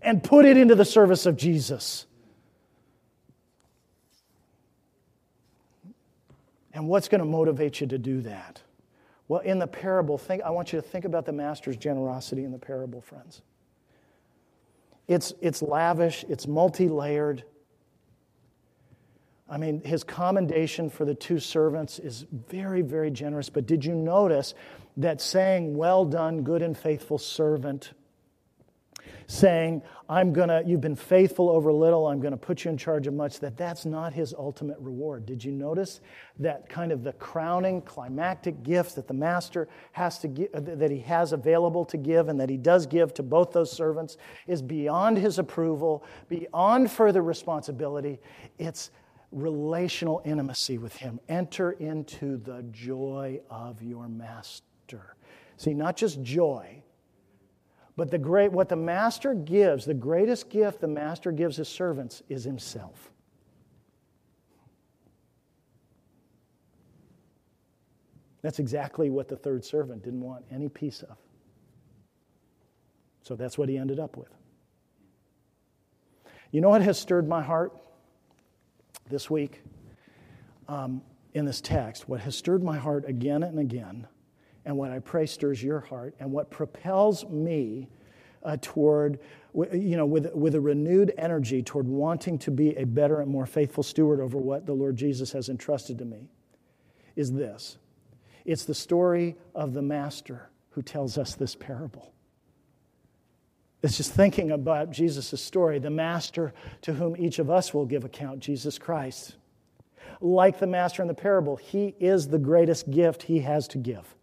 and put it into the service of Jesus. And what's going to motivate you to do that? Well, in the parable, think, I want you to think about the master's generosity in the parable, friends. It's, it's lavish, it's multi layered. I mean, his commendation for the two servants is very, very generous. But did you notice that saying, Well done, good and faithful servant, saying, I'm going to, you've been faithful over little, I'm going to put you in charge of much, that that's not his ultimate reward. Did you notice that kind of the crowning climactic gift that the master has to give, uh, that he has available to give and that he does give to both those servants is beyond his approval, beyond further responsibility. It's relational intimacy with him. Enter into the joy of your master. See, not just joy, but the great, what the master gives, the greatest gift the master gives his servants is himself. That's exactly what the third servant didn't want any piece of. So that's what he ended up with. You know what has stirred my heart this week um, in this text? What has stirred my heart again and again and what I pray stirs your heart, and what propels me uh, toward, you know, with, with a renewed energy toward wanting to be a better and more faithful steward over what the Lord Jesus has entrusted to me, is this it's the story of the Master who tells us this parable. It's just thinking about Jesus' story, the Master to whom each of us will give account, Jesus Christ. Like the Master in the parable, he is the greatest gift he has to give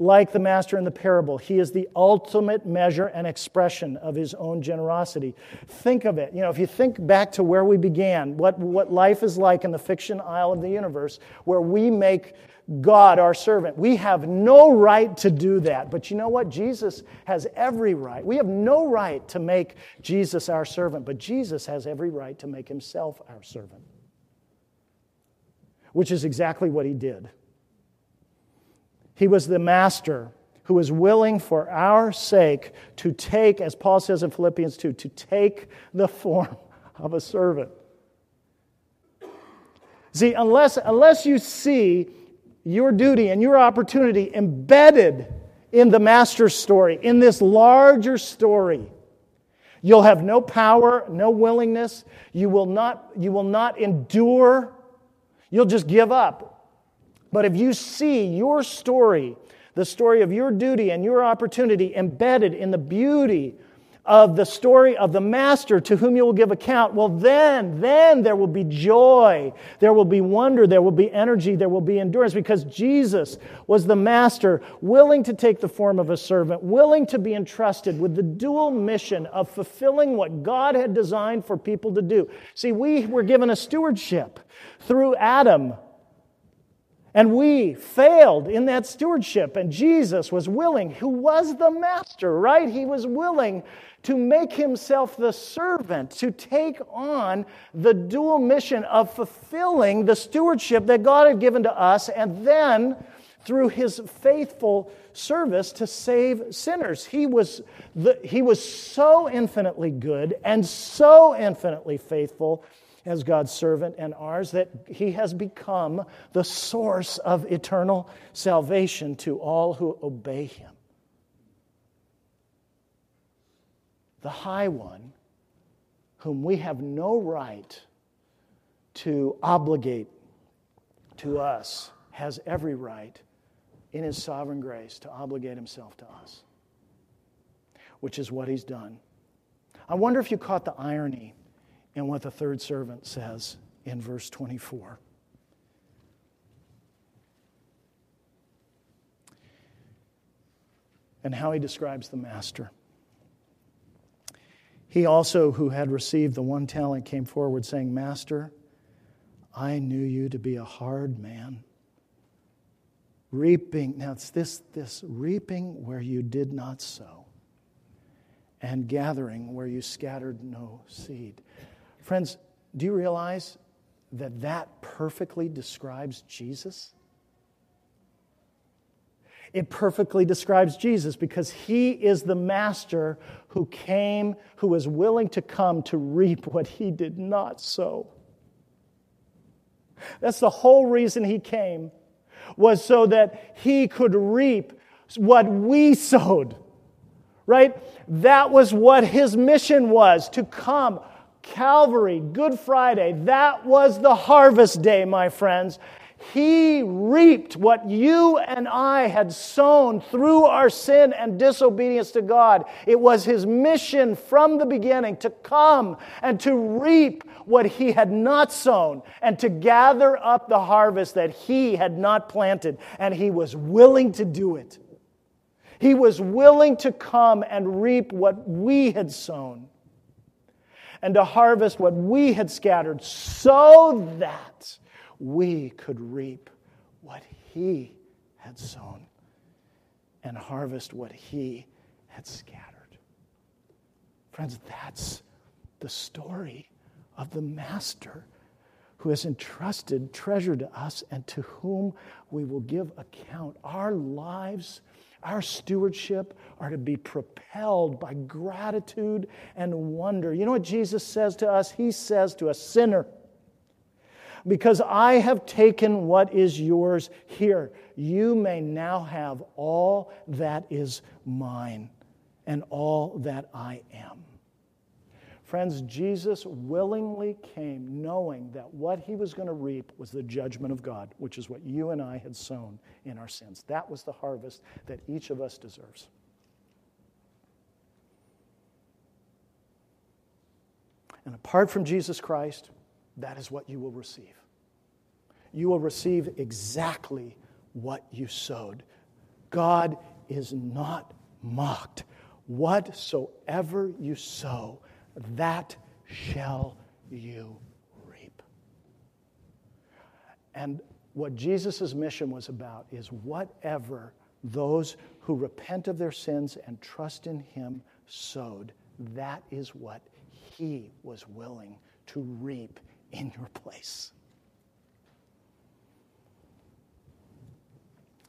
like the master in the parable. He is the ultimate measure and expression of his own generosity. Think of it. You know, if you think back to where we began, what, what life is like in the fiction isle of the universe, where we make God our servant. We have no right to do that. But you know what? Jesus has every right. We have no right to make Jesus our servant, but Jesus has every right to make himself our servant, which is exactly what he did. He was the master who was willing for our sake to take, as Paul says in Philippians 2, to take the form of a servant. See, unless, unless you see your duty and your opportunity embedded in the master's story, in this larger story, you'll have no power, no willingness. You will not, you will not endure. You'll just give up. But if you see your story, the story of your duty and your opportunity embedded in the beauty of the story of the master to whom you will give account, well, then, then there will be joy, there will be wonder, there will be energy, there will be endurance because Jesus was the master, willing to take the form of a servant, willing to be entrusted with the dual mission of fulfilling what God had designed for people to do. See, we were given a stewardship through Adam And we failed in that stewardship, and Jesus was willing, who was the master, right? He was willing to make himself the servant, to take on the dual mission of fulfilling the stewardship that God had given to us, and then through his faithful service to save sinners. He was, the, he was so infinitely good and so infinitely faithful as God's servant and ours that he has become the source of eternal salvation to all who obey him. The High One, whom we have no right to obligate to us, has every right in his sovereign grace to obligate himself to us, which is what he's done. I wonder if you caught the irony in what the third servant says in verse 24. And how he describes the master. He also, who had received the one talent, came forward saying, Master, I knew you to be a hard man reaping. Now it's this, this reaping where you did not sow, and gathering where you scattered no seed. Friends, do you realize that that perfectly describes Jesus? It perfectly describes Jesus because he is the master who came, who was willing to come to reap what he did not sow. That's the whole reason he came was so that he could reap what we sowed. Right? That was what his mission was to come. Calvary, Good Friday, that was the harvest day, my friends. He reaped what you and I had sown through our sin and disobedience to God. It was His mission from the beginning to come and to reap what He had not sown and to gather up the harvest that He had not planted. And He was willing to do it. He was willing to come and reap what we had sown and to harvest what we had scattered so that we could reap what he had sown and harvest what he had scattered. Friends, that's the story of the Master who has entrusted treasure to us and to whom we will give account. Our lives, our stewardship are to be propelled by gratitude and wonder. You know what Jesus says to us? He says to a sinner, because I have taken what is yours here. You may now have all that is mine and all that I am. Friends, Jesus willingly came knowing that what he was going to reap was the judgment of God, which is what you and I had sown in our sins. That was the harvest that each of us deserves. And apart from Jesus Christ, that is what you will receive. You will receive exactly what you sowed. God is not mocked. Whatsoever you sow, that shall you reap. And what Jesus' mission was about is whatever those who repent of their sins and trust in Him sowed, that is what He was willing to reap in your place.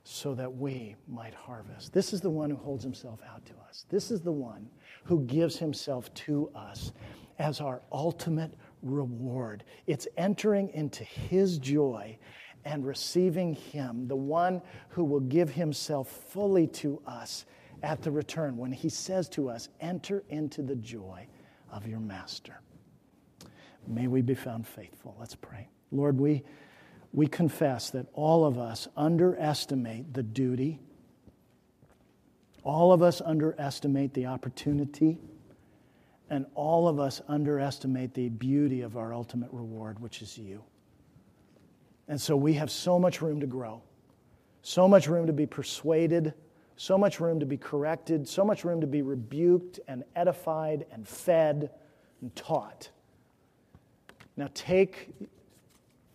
So that we might harvest. This is the one who holds himself out to us. This is the one who gives himself to us as our ultimate reward. It's entering into his joy and receiving him, the one who will give himself fully to us at the return when he says to us, Enter into the joy of your master. May we be found faithful. Let's pray. Lord, we, we confess that all of us underestimate the duty, all of us underestimate the opportunity, and all of us underestimate the beauty of our ultimate reward, which is you. And so we have so much room to grow, so much room to be persuaded, so much room to be corrected, so much room to be rebuked and edified and fed and taught. Now take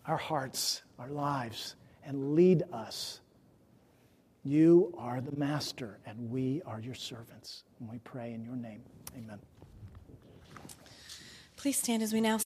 our hearts, our lives, and lead us. You are the master, and we are your servants. And we pray in your name. Amen. Please stand as we now